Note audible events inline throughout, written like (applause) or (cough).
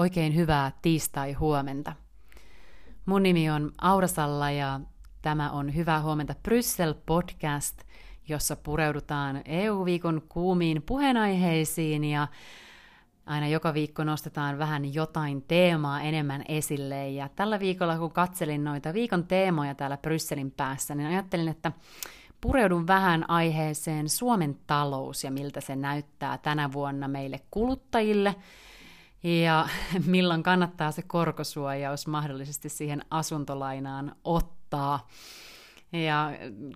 Oikein hyvää tiistai-huomenta. Mun nimi on Aurasalla ja tämä on Hyvää huomenta Bryssel podcast, jossa pureudutaan EU-viikon kuumiin puheenaiheisiin ja aina joka viikko nostetaan vähän jotain teemaa enemmän esille. Ja tällä viikolla, kun katselin noita viikon teemoja täällä Brysselin päässä, niin ajattelin, että pureudun vähän aiheeseen Suomen talous ja miltä se näyttää tänä vuonna meille kuluttajille – ja (laughs) milloin kannattaa se korkosuojaus mahdollisesti siihen asuntolainaan ottaa. Ja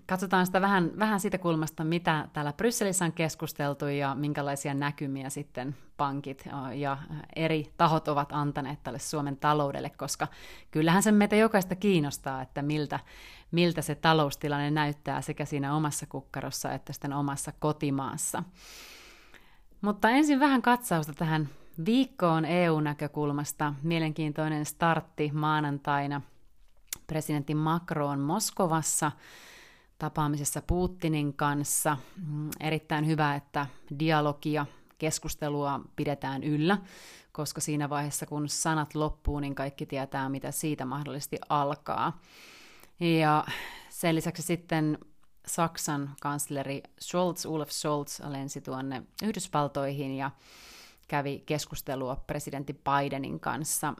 katsotaan sitä vähän, vähän siitä kulmasta, mitä täällä Brysselissä on keskusteltu ja minkälaisia näkymiä sitten pankit ja eri tahot ovat antaneet tälle Suomen taloudelle, koska kyllähän se meitä jokaista kiinnostaa, että miltä, miltä se taloustilanne näyttää sekä siinä omassa kukkarossa että sitten omassa kotimaassa. Mutta ensin vähän katsausta tähän Viikko on EU-näkökulmasta mielenkiintoinen startti maanantaina. Presidentti Macron Moskovassa tapaamisessa Putinin kanssa. Mm, erittäin hyvä, että dialogia, keskustelua pidetään yllä, koska siinä vaiheessa kun sanat loppuu, niin kaikki tietää, mitä siitä mahdollisesti alkaa. Ja sen lisäksi sitten Saksan kansleri Scholz, Olaf Scholz, lensi tuonne Yhdysvaltoihin ja kävi keskustelua presidentti Bidenin kanssa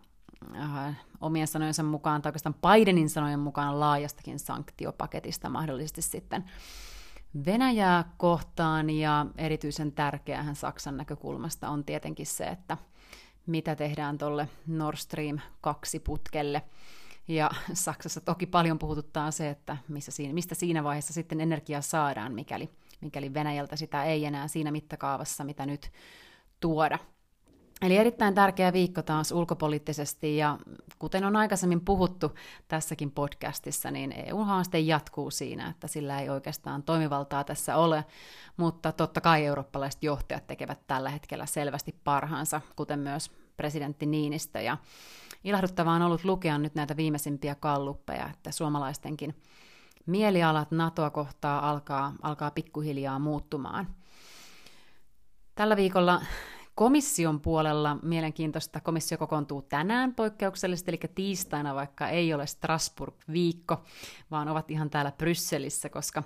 äh, omien sanojensa mukaan, tai oikeastaan Bidenin sanojen mukaan laajastakin sanktiopaketista mahdollisesti sitten Venäjää kohtaan, ja erityisen tärkeähän Saksan näkökulmasta on tietenkin se, että mitä tehdään tuolle Nord Stream 2 putkelle. Ja Saksassa toki paljon puhututtaa se, että missä siinä, mistä siinä vaiheessa sitten energiaa saadaan, mikäli, mikäli Venäjältä sitä ei enää siinä mittakaavassa, mitä nyt tuoda. Eli erittäin tärkeä viikko taas ulkopoliittisesti ja kuten on aikaisemmin puhuttu tässäkin podcastissa, niin EU-haaste jatkuu siinä, että sillä ei oikeastaan toimivaltaa tässä ole, mutta totta kai eurooppalaiset johtajat tekevät tällä hetkellä selvästi parhaansa, kuten myös presidentti Niinistö. Ja ilahduttavaa on ollut lukea nyt näitä viimeisimpiä kalluppeja, että suomalaistenkin mielialat NATOa kohtaa alkaa, alkaa pikkuhiljaa muuttumaan. Tällä viikolla Komission puolella mielenkiintoista, komissio kokoontuu tänään poikkeuksellisesti, eli tiistaina, vaikka ei ole Strasbourg-viikko, vaan ovat ihan täällä Brysselissä, koska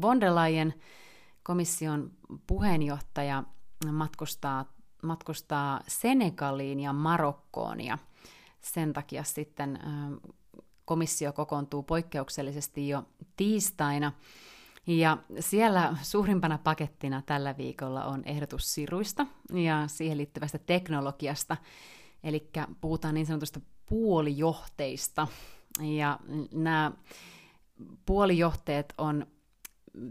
von der Leyen, komission puheenjohtaja, matkustaa, matkustaa Senegaliin ja Marokkoon, ja sen takia sitten komissio kokoontuu poikkeuksellisesti jo tiistaina, ja siellä suurimpana pakettina tällä viikolla on ehdotus siruista ja siihen liittyvästä teknologiasta. Eli puhutaan niin sanotusta puolijohteista. Ja nämä puolijohteet on,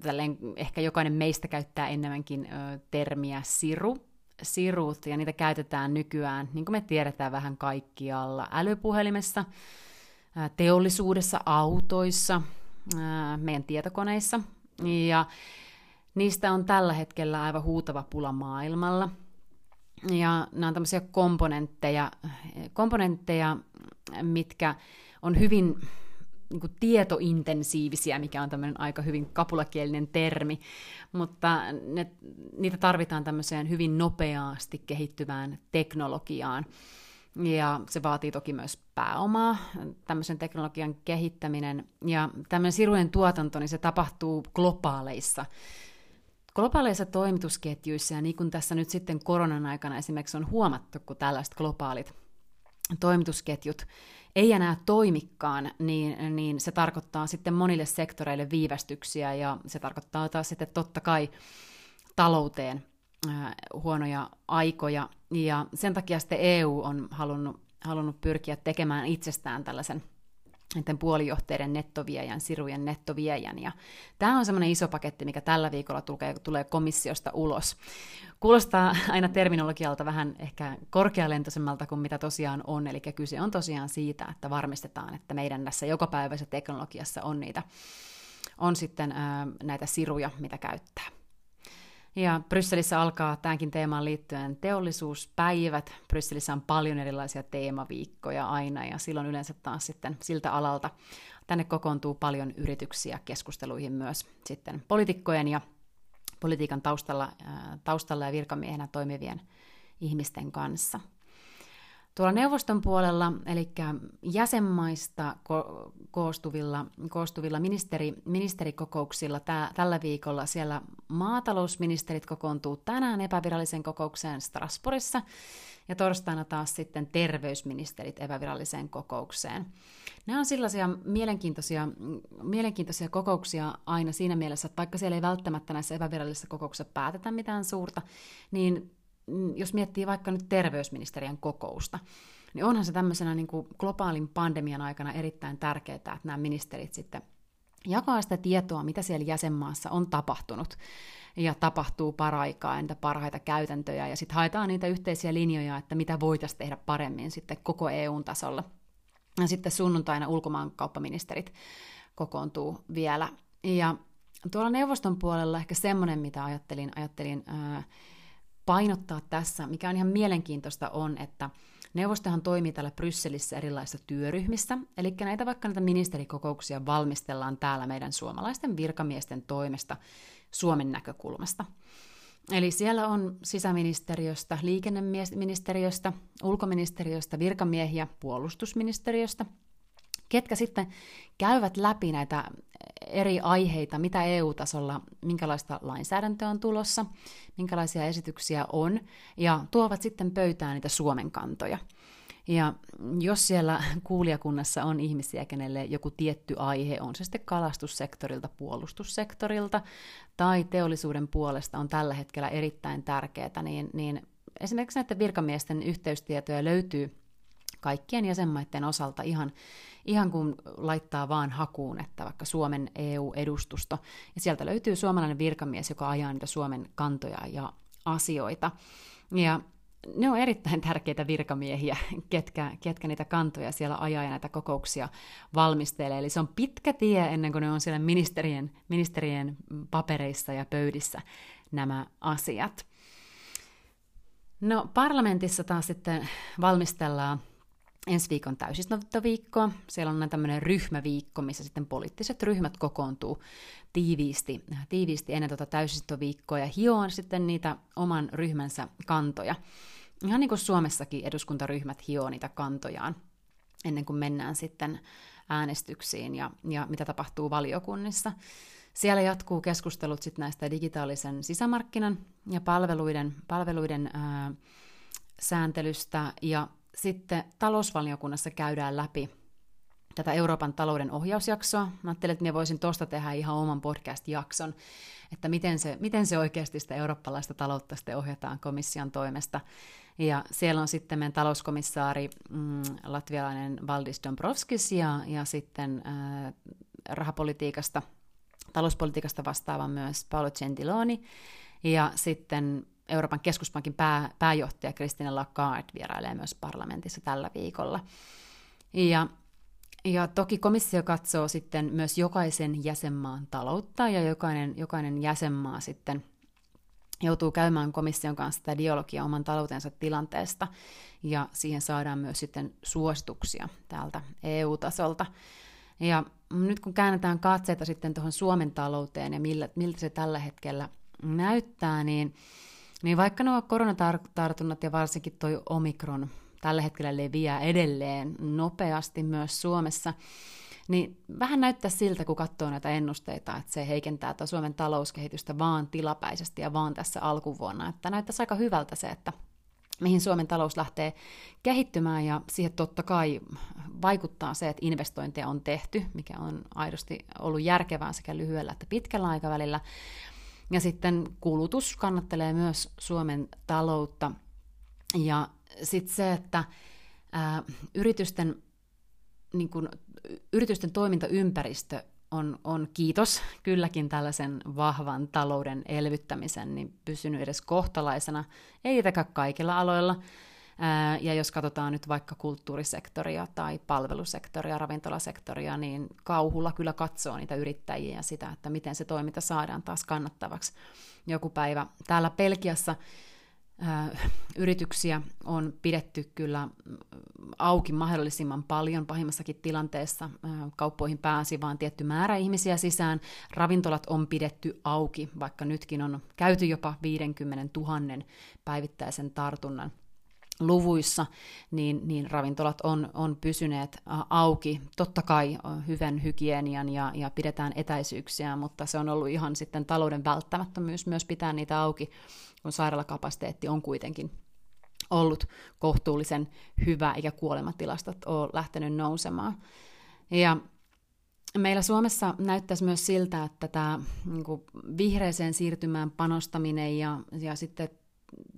tälleen, ehkä jokainen meistä käyttää enemmänkin ö, termiä siru, sirut, ja niitä käytetään nykyään, niin kuin me tiedetään vähän kaikkialla, älypuhelimessa, teollisuudessa, autoissa, meidän tietokoneissa, ja niistä on tällä hetkellä aivan huutava pula maailmalla. Ja nämä on tämmöisiä komponentteja, komponentteja mitkä on hyvin niin kuin tietointensiivisiä, mikä on tämmöinen aika hyvin kapulakielinen termi, mutta ne, niitä tarvitaan tämmöiseen hyvin nopeasti kehittyvään teknologiaan. Ja se vaatii toki myös pääomaa, tämmöisen teknologian kehittäminen. Ja tämmöinen sirujen tuotanto, niin se tapahtuu globaaleissa globaaleissa toimitusketjuissa, ja niin kuin tässä nyt sitten koronan aikana esimerkiksi on huomattu, kun tällaiset globaalit toimitusketjut ei enää toimikaan, niin, niin se tarkoittaa sitten monille sektoreille viivästyksiä, ja se tarkoittaa taas sitten totta kai talouteen huonoja aikoja, ja sen takia sitten EU on halunnut, halunnut pyrkiä tekemään itsestään tällaisen näiden puolijohteiden nettoviejän, sirujen nettoviejän. Ja tämä on semmoinen iso paketti, mikä tällä viikolla tulee, tulee komissiosta ulos. Kuulostaa aina terminologialta vähän ehkä korkealentoisemmalta kuin mitä tosiaan on, eli kyse on tosiaan siitä, että varmistetaan, että meidän tässä jokapäiväisessä teknologiassa on niitä on sitten ää, näitä siruja, mitä käyttää. Ja Brysselissä alkaa tämänkin teemaan liittyen teollisuuspäivät. Brysselissä on paljon erilaisia teemaviikkoja aina, ja silloin yleensä taas sitten siltä alalta tänne kokoontuu paljon yrityksiä keskusteluihin myös sitten poliitikkojen ja politiikan taustalla, taustalla ja virkamiehenä toimivien ihmisten kanssa. Tuolla neuvoston puolella, eli jäsenmaista ko- koostuvilla, koostuvilla ministeri, ministerikokouksilla tää, tällä viikolla siellä maatalousministerit kokoontuu tänään epävirallisen kokoukseen Strasbourgissa ja torstaina taas sitten terveysministerit epäviralliseen kokoukseen. Nämä on sellaisia mielenkiintoisia, mielenkiintoisia kokouksia aina siinä mielessä, että vaikka siellä ei välttämättä näissä epävirallisissa kokouksissa päätetä mitään suurta, niin jos miettii vaikka nyt terveysministeriön kokousta, niin onhan se tämmöisenä niin kuin globaalin pandemian aikana erittäin tärkeää, että nämä ministerit sitten jakaa sitä tietoa, mitä siellä jäsenmaassa on tapahtunut ja tapahtuu paraikaa, entä parhaita käytäntöjä, ja sitten haetaan niitä yhteisiä linjoja, että mitä voitaisiin tehdä paremmin sitten koko EUn tasolla. Ja sitten sunnuntaina ulkomaankauppaministerit kokoontuu vielä. Ja tuolla neuvoston puolella ehkä semmoinen, mitä ajattelin, ajattelin ää, painottaa tässä, mikä on ihan mielenkiintoista, on, että neuvostohan toimii täällä Brysselissä erilaisissa työryhmissä, eli näitä vaikka näitä ministerikokouksia valmistellaan täällä meidän suomalaisten virkamiesten toimesta Suomen näkökulmasta. Eli siellä on sisäministeriöstä, liikenneministeriöstä, ulkoministeriöstä, virkamiehiä puolustusministeriöstä, ketkä sitten käyvät läpi näitä eri aiheita, mitä EU-tasolla, minkälaista lainsäädäntöä on tulossa, minkälaisia esityksiä on, ja tuovat sitten pöytään niitä Suomen kantoja. Ja jos siellä kuulijakunnassa on ihmisiä, kenelle joku tietty aihe, on se sitten kalastussektorilta, puolustussektorilta tai teollisuuden puolesta on tällä hetkellä erittäin tärkeää, niin, niin esimerkiksi näiden virkamiesten yhteystietoja löytyy kaikkien jäsenmaiden osalta ihan, ihan kun laittaa vaan hakuun, että vaikka Suomen EU-edustusto, ja sieltä löytyy suomalainen virkamies, joka ajaa niitä Suomen kantoja ja asioita. Ja ne on erittäin tärkeitä virkamiehiä, ketkä, ketkä niitä kantoja siellä ajaa ja näitä kokouksia valmistelee. Eli se on pitkä tie ennen kuin ne on siellä ministerien, ministerien papereissa ja pöydissä nämä asiat. No parlamentissa taas sitten valmistellaan ensi viikon täysistuntoviikkoa. Siellä on tämmöinen ryhmäviikko, missä sitten poliittiset ryhmät kokoontuu tiiviisti, tiiviisti ennen tuota täysistuntoviikkoa ja hioon sitten niitä oman ryhmänsä kantoja. Ihan niin kuin Suomessakin eduskuntaryhmät hioo niitä kantojaan ennen kuin mennään sitten äänestyksiin ja, ja mitä tapahtuu valiokunnissa. Siellä jatkuu keskustelut sitten näistä digitaalisen sisämarkkinan ja palveluiden, palveluiden ää, sääntelystä ja sitten talousvaliokunnassa käydään läpi tätä Euroopan talouden ohjausjaksoa. Mä ajattelin, että minä voisin tuosta tehdä ihan oman podcast-jakson, että miten se, miten se oikeasti sitä eurooppalaista taloutta sitten ohjataan komission toimesta. Ja siellä on sitten meidän talouskomissaari, mm, latvialainen Valdis Dombrovskis ja, ja sitten äh, rahapolitiikasta, talouspolitiikasta vastaava myös Paolo Gentiloni ja sitten Euroopan keskuspankin pää, pääjohtaja Christine Lagarde vierailee myös parlamentissa tällä viikolla. Ja, ja toki komissio katsoo sitten myös jokaisen jäsenmaan taloutta, ja jokainen, jokainen jäsenmaa sitten joutuu käymään komission kanssa tätä dialogia oman taloutensa tilanteesta, ja siihen saadaan myös sitten suosituksia täältä EU-tasolta. Ja nyt kun käännetään katseita sitten tuohon Suomen talouteen ja millä, miltä se tällä hetkellä näyttää, niin niin vaikka nuo koronatartunnat ja varsinkin toi omikron tällä hetkellä leviää edelleen nopeasti myös Suomessa, niin vähän näyttää siltä, kun katsoo näitä ennusteita, että se heikentää tuota Suomen talouskehitystä vaan tilapäisesti ja vaan tässä alkuvuonna. Että näyttäisi aika hyvältä se, että mihin Suomen talous lähtee kehittymään ja siihen totta kai vaikuttaa se, että investointeja on tehty, mikä on aidosti ollut järkevää sekä lyhyellä että pitkällä aikavälillä, ja sitten kulutus kannattelee myös Suomen taloutta. Ja sitten se, että ää, yritysten, niin kun, yritysten toimintaympäristö on, on kiitos kylläkin tällaisen vahvan talouden elvyttämisen, niin pysynyt edes kohtalaisena, ei tietenkään kaikilla aloilla, ja jos katsotaan nyt vaikka kulttuurisektoria tai palvelusektoria, ravintolasektoria, niin kauhulla kyllä katsoo niitä yrittäjiä ja sitä, että miten se toiminta saadaan taas kannattavaksi joku päivä. Täällä Pelkiassa yrityksiä on pidetty kyllä auki mahdollisimman paljon pahimmassakin tilanteessa. Kauppoihin pääsi vain tietty määrä ihmisiä sisään. Ravintolat on pidetty auki, vaikka nytkin on käyty jopa 50 000 päivittäisen tartunnan luvuissa, niin, niin ravintolat on, on pysyneet auki. Totta kai hyvän hygienian ja, ja pidetään etäisyyksiä, mutta se on ollut ihan sitten talouden välttämättömyys myös pitää niitä auki, kun sairaalakapasiteetti on kuitenkin ollut kohtuullisen hyvä, eikä kuolematilastot ole lähtenyt nousemaan. Ja meillä Suomessa näyttäisi myös siltä, että tämä niin vihreiseen siirtymään panostaminen ja, ja sitten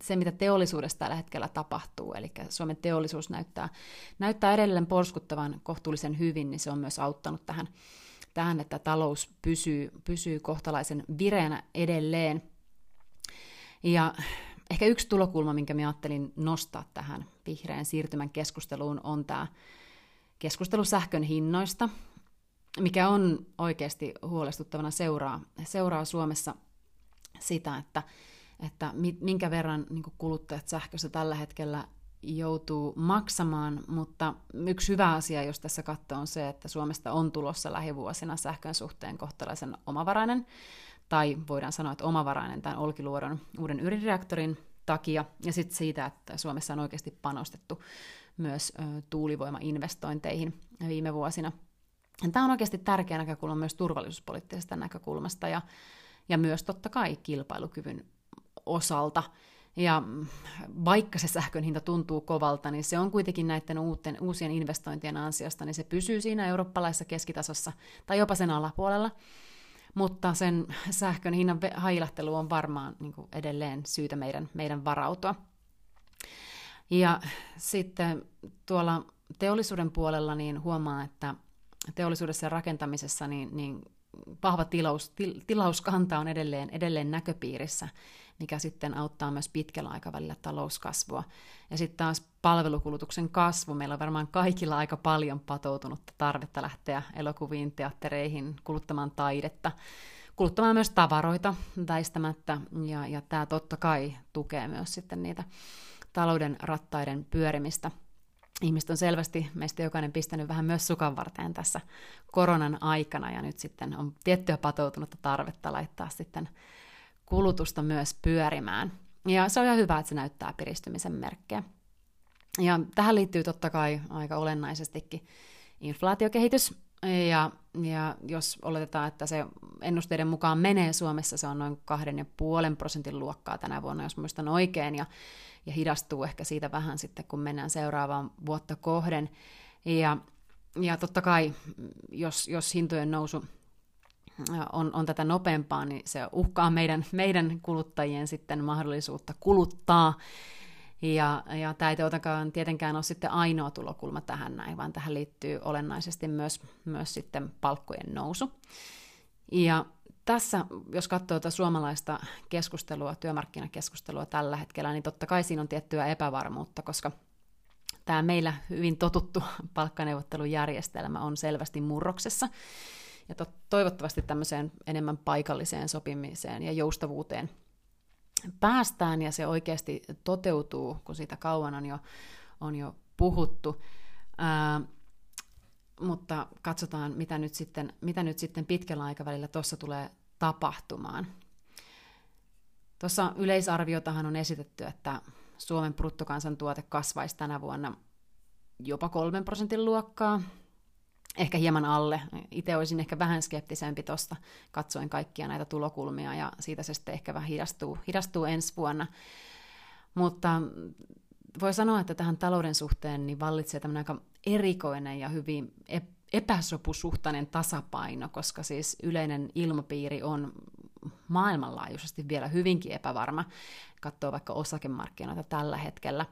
se, mitä teollisuudessa tällä hetkellä tapahtuu, eli Suomen teollisuus näyttää, näyttää edelleen porskuttavan kohtuullisen hyvin, niin se on myös auttanut tähän, tähän että talous pysyy, pysyy kohtalaisen vireänä edelleen. Ja ehkä yksi tulokulma, minkä minä ajattelin nostaa tähän vihreän siirtymän keskusteluun, on tämä keskustelu sähkön hinnoista, mikä on oikeasti huolestuttavana seuraa, seuraa Suomessa sitä, että että minkä verran niin kuluttajat sähkössä tällä hetkellä joutuu maksamaan, mutta yksi hyvä asia, jos tässä katsoo, on se, että Suomesta on tulossa lähivuosina sähkön suhteen kohtalaisen omavarainen, tai voidaan sanoa, että omavarainen tämän Olkiluodon uuden ydinreaktorin takia, ja sitten siitä, että Suomessa on oikeasti panostettu myös tuulivoimainvestointeihin viime vuosina. Tämä on oikeasti tärkeä näkökulma myös turvallisuuspoliittisesta näkökulmasta, ja, ja myös totta kai kilpailukyvyn osalta. Ja vaikka se sähkön hinta tuntuu kovalta, niin se on kuitenkin näiden uuten, uusien investointien ansiosta, niin se pysyy siinä eurooppalaisessa keskitasossa tai jopa sen alapuolella. Mutta sen sähkön hinnan hailahtelu on varmaan niin edelleen syytä meidän, meidän varautua. Ja sitten tuolla teollisuuden puolella niin huomaa, että teollisuudessa ja rakentamisessa niin, niin vahva tilaus, til, tilauskanta on edelleen, edelleen näköpiirissä mikä sitten auttaa myös pitkällä aikavälillä talouskasvua. Ja sitten taas palvelukulutuksen kasvu. Meillä on varmaan kaikilla aika paljon patoutunutta tarvetta lähteä elokuviin, teattereihin, kuluttamaan taidetta, kuluttamaan myös tavaroita väistämättä. Ja, ja tämä totta kai tukee myös sitten niitä talouden rattaiden pyörimistä. Ihmiset on selvästi, meistä jokainen pistänyt vähän myös sukan varteen tässä koronan aikana, ja nyt sitten on tiettyä patoutunutta tarvetta laittaa sitten kulutusta myös pyörimään. Ja se on ihan hyvä, että se näyttää piristymisen merkkejä. Ja tähän liittyy totta kai aika olennaisestikin inflaatiokehitys. Ja, ja jos oletetaan, että se ennusteiden mukaan menee Suomessa, se on noin 2,5 prosentin luokkaa tänä vuonna, jos muistan oikein, ja, ja hidastuu ehkä siitä vähän sitten, kun mennään seuraavaan vuotta kohden. Ja, ja totta kai, jos, jos hintojen nousu on, on tätä nopeampaa, niin se uhkaa meidän, meidän kuluttajien sitten mahdollisuutta kuluttaa. Ja, ja tämä ei tietenkään ole sitten ainoa tulokulma tähän näin, vaan tähän liittyy olennaisesti myös, myös sitten palkkojen nousu. Ja tässä, jos katsoo tätä suomalaista keskustelua, työmarkkinakeskustelua tällä hetkellä, niin totta kai siinä on tiettyä epävarmuutta, koska tämä meillä hyvin totuttu palkkaneuvottelujärjestelmä on selvästi murroksessa ja to- toivottavasti tämmöiseen enemmän paikalliseen sopimiseen ja joustavuuteen päästään ja se oikeasti toteutuu, kun siitä kauan on jo, on jo puhuttu. Ää, mutta katsotaan, mitä nyt sitten, mitä nyt sitten pitkällä aikavälillä tuossa tulee tapahtumaan. Tuossa yleisarviotahan on esitetty, että Suomen bruttokansantuote kasvaisi tänä vuonna jopa kolmen prosentin luokkaa, ehkä hieman alle. Itse olisin ehkä vähän skeptisempi tuosta, katsoin kaikkia näitä tulokulmia, ja siitä se sitten ehkä vähän hidastuu, hidastuu ensi vuonna. Mutta voi sanoa, että tähän talouden suhteen niin vallitsee tämmöinen aika erikoinen ja hyvin epäsopusuhtainen tasapaino, koska siis yleinen ilmapiiri on maailmanlaajuisesti vielä hyvinkin epävarma. Katsoo vaikka osakemarkkinoita tällä hetkellä.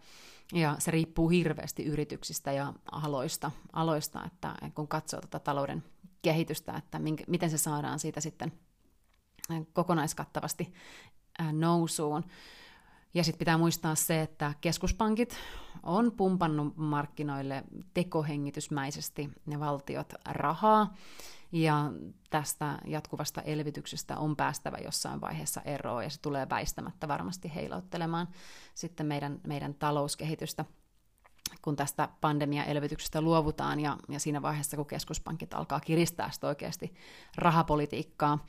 Ja se riippuu hirveästi yrityksistä ja aloista, aloista että kun katsoo tätä talouden kehitystä, että minkä, miten se saadaan siitä sitten kokonaiskattavasti nousuun. Ja sitten pitää muistaa se, että keskuspankit on pumpannut markkinoille tekohengitysmäisesti ne valtiot rahaa, ja tästä jatkuvasta elvytyksestä on päästävä jossain vaiheessa eroon, ja se tulee väistämättä varmasti heilauttelemaan sitten meidän, meidän talouskehitystä kun tästä pandemia-elvytyksestä luovutaan ja, ja siinä vaiheessa, kun keskuspankit alkaa kiristää sitä oikeasti rahapolitiikkaa.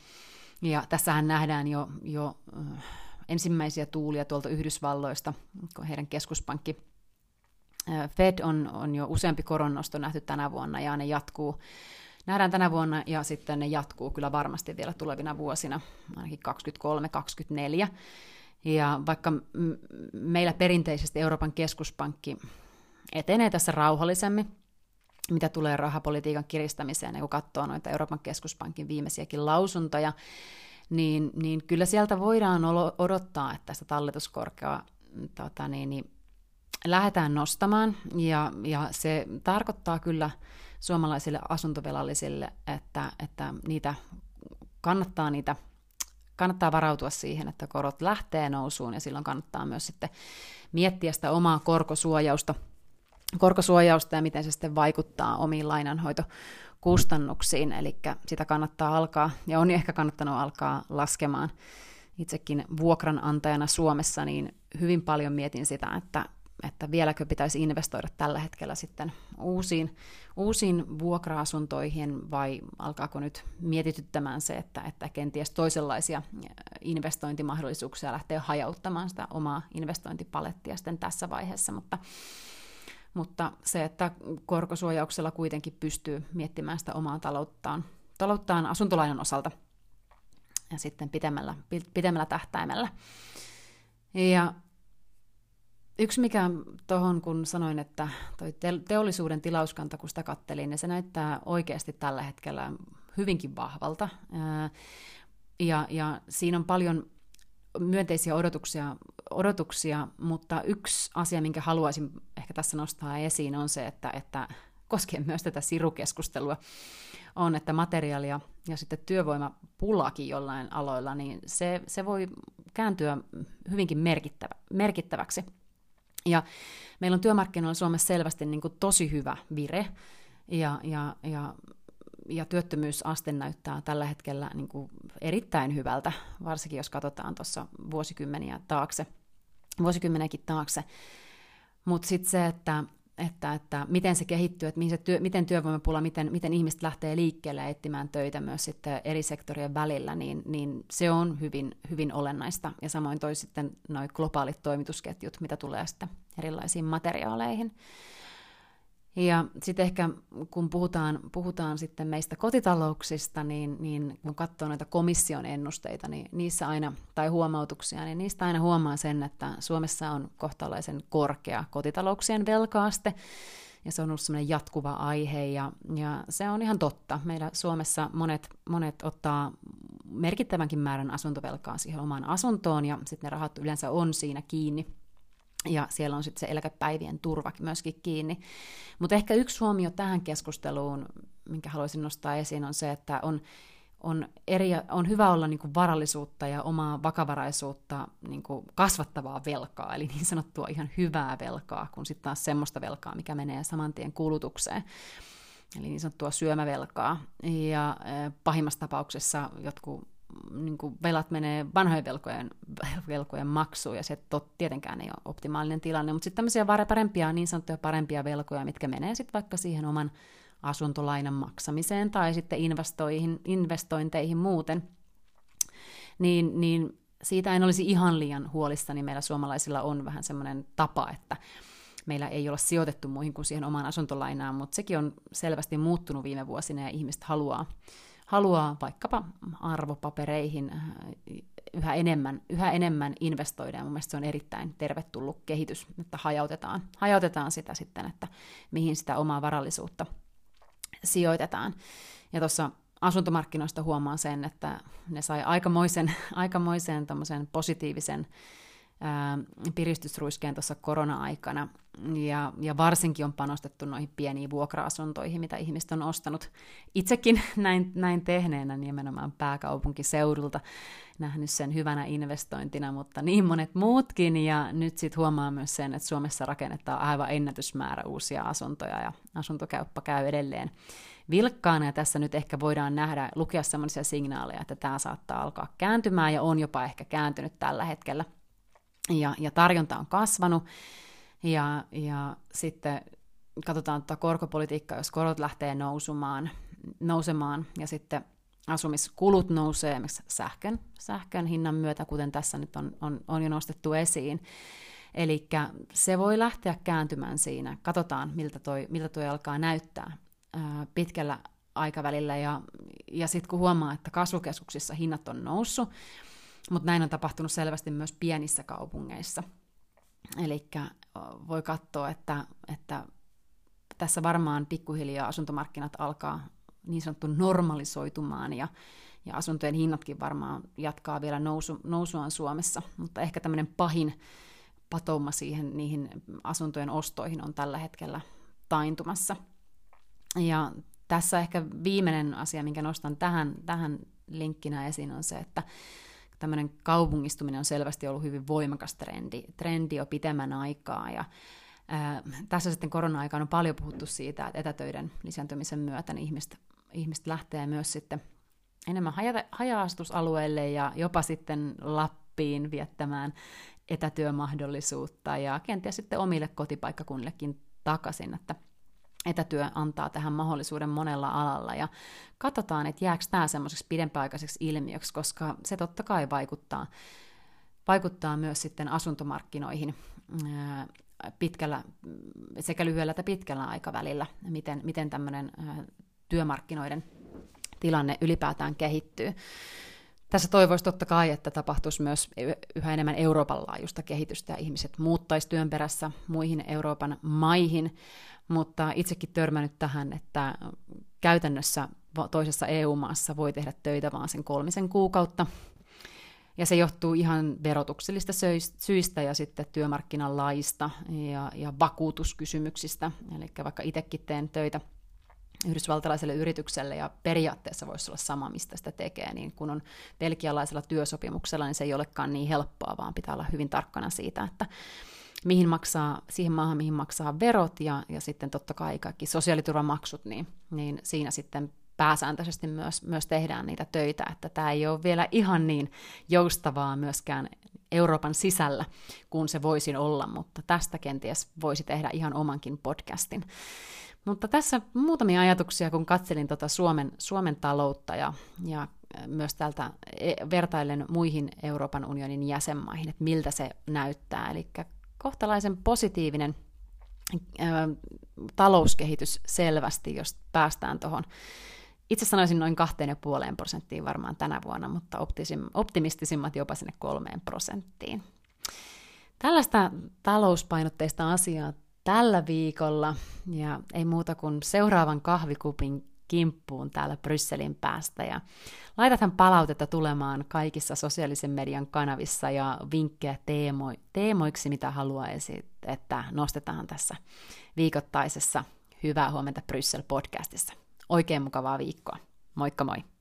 Ja tässähän nähdään jo, jo äh, ensimmäisiä tuulia tuolta Yhdysvalloista, kun heidän keskuspankki äh, Fed on, on jo useampi koronnosto nähty tänä vuonna ja ne jatkuu. Nähdään tänä vuonna ja sitten ne jatkuu kyllä varmasti vielä tulevina vuosina, ainakin 23-24. Ja vaikka meillä perinteisesti Euroopan keskuspankki etenee tässä rauhallisemmin, mitä tulee rahapolitiikan kiristämiseen, ja kun katsoo noita Euroopan keskuspankin viimeisiäkin lausuntoja, niin, niin kyllä sieltä voidaan odottaa, että tästä talletuskorkeaa tota niin, niin, lähdetään nostamaan, ja, ja se tarkoittaa kyllä suomalaisille asuntovelallisille, että, että niitä kannattaa niitä kannattaa varautua siihen, että korot lähtee nousuun, ja silloin kannattaa myös sitten miettiä sitä omaa korkosuojausta – korkosuojausta ja miten se sitten vaikuttaa omiin lainanhoitokustannuksiin, eli sitä kannattaa alkaa, ja on ehkä kannattanut alkaa laskemaan. Itsekin vuokranantajana Suomessa, niin hyvin paljon mietin sitä, että, että vieläkö pitäisi investoida tällä hetkellä sitten uusiin, uusiin vuokra-asuntoihin, vai alkaako nyt mietityttämään se, että, että kenties toisenlaisia investointimahdollisuuksia lähtee hajauttamaan sitä omaa investointipalettia sitten tässä vaiheessa, mutta mutta se, että korkosuojauksella kuitenkin pystyy miettimään sitä omaa talouttaan, talouttaan asuntolainan osalta ja sitten pidemmällä, pidemmällä tähtäimellä. Ja yksi mikä tuohon, kun sanoin, että toi teollisuuden tilauskanta, kun sitä kattelin, niin se näyttää oikeasti tällä hetkellä hyvinkin vahvalta. Ja, ja siinä on paljon myönteisiä odotuksia, odotuksia, mutta yksi asia, minkä haluaisin ehkä tässä nostaa esiin, on se, että, että koskien myös tätä sirukeskustelua, on, että materiaalia ja sitten työvoimapulakin jollain aloilla, niin se, se voi kääntyä hyvinkin merkittävä, merkittäväksi. Ja meillä on työmarkkinoilla Suomessa selvästi niin kuin tosi hyvä vire, ja, ja, ja ja työttömyysaste näyttää tällä hetkellä niin kuin erittäin hyvältä, varsinkin jos katsotaan tuossa vuosikymmeniä taakse, vuosikymmeniäkin taakse. Mutta sitten se, että, että, että miten se kehittyy, että se työ, miten työvoimapula, miten, miten ihmiset lähtee liikkeelle etsimään töitä myös sitten eri sektorien välillä, niin, niin se on hyvin, hyvin olennaista. Ja samoin toi sitten noin globaalit toimitusketjut, mitä tulee sitten erilaisiin materiaaleihin. Ja sitten ehkä kun puhutaan, puhutaan sitten meistä kotitalouksista, niin, niin kun katsoo noita komission ennusteita niin niissä aina, tai huomautuksia, niin niistä aina huomaa sen, että Suomessa on kohtalaisen korkea kotitalouksien velkaaste, ja se on ollut semmoinen jatkuva aihe, ja, ja se on ihan totta. Meillä Suomessa monet, monet ottaa merkittävänkin määrän asuntovelkaa siihen omaan asuntoon, ja sitten ne rahat yleensä on siinä kiinni ja siellä on sitten se eläkepäivien turva myöskin kiinni. Mutta ehkä yksi huomio tähän keskusteluun, minkä haluaisin nostaa esiin, on se, että on, on, eri, on hyvä olla niin kuin varallisuutta ja omaa vakavaraisuutta niin kuin kasvattavaa velkaa, eli niin sanottua ihan hyvää velkaa, kun sitten taas semmoista velkaa, mikä menee saman tien kulutukseen eli niin sanottua syömävelkaa. Ja eh, pahimmassa tapauksessa jotkut niin kuin velat menee vanhojen velkojen, (laughs) velkojen maksuun, ja se tot, tietenkään ei ole optimaalinen tilanne, mutta sitten tämmöisiä parempia, niin sanottuja parempia velkoja, mitkä menee sitten vaikka siihen oman asuntolainan maksamiseen tai sitten investoihin, investointeihin muuten, niin, niin siitä en olisi ihan liian huolissani. Meillä suomalaisilla on vähän semmoinen tapa, että meillä ei ole sijoitettu muihin kuin siihen omaan asuntolainaan, mutta sekin on selvästi muuttunut viime vuosina ja ihmiset haluaa haluaa vaikkapa arvopapereihin äh, yhä enemmän, yhä enemmän investoida, ja mun mielestä se on erittäin tervetullut kehitys, että hajautetaan, hajautetaan sitä sitten, että mihin sitä omaa varallisuutta sijoitetaan. Ja tuossa asuntomarkkinoista huomaan sen, että ne sai aikamoisen, (laughs) aikamoisen positiivisen ää, piristysruiskeen tuossa korona-aikana, ja, ja varsinkin on panostettu noihin pieniin vuokra-asuntoihin, mitä ihmiset on ostanut. Itsekin (laughs) näin, näin tehneenä nimenomaan pääkaupunkiseudulta nähnyt sen hyvänä investointina, mutta niin monet muutkin, ja nyt sitten huomaa myös sen, että Suomessa rakennetaan aivan ennätysmäärä uusia asuntoja, ja asuntokäyppä käy edelleen vilkkaana, ja tässä nyt ehkä voidaan nähdä, lukea sellaisia signaaleja, että tämä saattaa alkaa kääntymään, ja on jopa ehkä kääntynyt tällä hetkellä, ja, ja tarjonta on kasvanut, ja, ja sitten katsotaan tuota korkopolitiikkaa, jos korot lähtee nousumaan, nousemaan, ja sitten asumiskulut nousee esimerkiksi sähkön, sähkön hinnan myötä, kuten tässä nyt on, on, on jo nostettu esiin. Eli se voi lähteä kääntymään siinä. Katsotaan, miltä toi, miltä toi alkaa näyttää ää, pitkällä aikavälillä. Ja, ja sitten kun huomaa, että kasvukeskuksissa hinnat on noussut, mutta näin on tapahtunut selvästi myös pienissä kaupungeissa. Eli voi katsoa, että, että tässä varmaan pikkuhiljaa asuntomarkkinat alkaa niin sanottu normalisoitumaan ja, ja asuntojen hinnatkin varmaan jatkaa vielä nousu, nousuaan Suomessa, mutta ehkä tämmöinen pahin patouma siihen niihin asuntojen ostoihin on tällä hetkellä taintumassa. Ja tässä ehkä viimeinen asia, minkä nostan tähän, tähän linkkinä esiin, on se, että tämmöinen kaupungistuminen on selvästi ollut hyvin voimakas trendi, trendi jo pitemmän aikaa, ja ää, tässä sitten korona-aikana on paljon puhuttu siitä, että etätöiden lisääntymisen myötä niin ihmiset, ihmiset lähtee myös sitten enemmän haja, haja-asutusalueille ja jopa sitten Lappiin viettämään etätyömahdollisuutta ja kenties sitten omille kotipaikkakunnillekin takaisin, että etätyö antaa tähän mahdollisuuden monella alalla ja katsotaan, että jääkö tämä semmoiseksi pidempäaikaiseksi ilmiöksi, koska se totta kai vaikuttaa, vaikuttaa myös sitten asuntomarkkinoihin pitkällä, sekä lyhyellä että pitkällä aikavälillä, miten, miten tämmöinen työmarkkinoiden tilanne ylipäätään kehittyy. Tässä toivoisi totta kai, että tapahtuisi myös yhä enemmän Euroopan laajuista kehitystä ja ihmiset muuttaisi työn perässä muihin Euroopan maihin, mutta itsekin törmännyt tähän, että käytännössä toisessa EU-maassa voi tehdä töitä vaan sen kolmisen kuukautta, ja se johtuu ihan verotuksellista syistä ja sitten työmarkkinalaista ja, ja vakuutuskysymyksistä. Eli vaikka itsekin teen töitä yhdysvaltalaiselle yritykselle ja periaatteessa voisi olla sama, mistä sitä tekee, niin kun on belgialaisella työsopimuksella, niin se ei olekaan niin helppoa, vaan pitää olla hyvin tarkkana siitä, että mihin maksaa, siihen maahan, mihin maksaa verot ja, ja sitten totta kai kaikki sosiaaliturvamaksut, niin, niin siinä sitten pääsääntöisesti myös, myös tehdään niitä töitä, että tämä ei ole vielä ihan niin joustavaa myöskään Euroopan sisällä kuin se voisi olla, mutta tästä kenties voisi tehdä ihan omankin podcastin. Mutta tässä muutamia ajatuksia, kun katselin tuota Suomen, Suomen taloutta ja, ja myös täältä e, vertailen muihin Euroopan unionin jäsenmaihin, että miltä se näyttää. Eli kohtalaisen positiivinen ö, talouskehitys selvästi, jos päästään tuohon. Itse sanoisin noin kahteen ja puoleen prosenttiin varmaan tänä vuonna, mutta optimistisimmat jopa sinne kolmeen prosenttiin. Tällaista talouspainotteista asiaa tällä viikolla. Ja ei muuta kuin seuraavan kahvikupin kimppuun täällä Brysselin päästä. Ja laitathan palautetta tulemaan kaikissa sosiaalisen median kanavissa ja vinkkejä teemo- teemoiksi, mitä haluaisit, että nostetaan tässä viikoittaisessa Hyvää huomenta Bryssel podcastissa. Oikein mukavaa viikkoa. Moikka moi!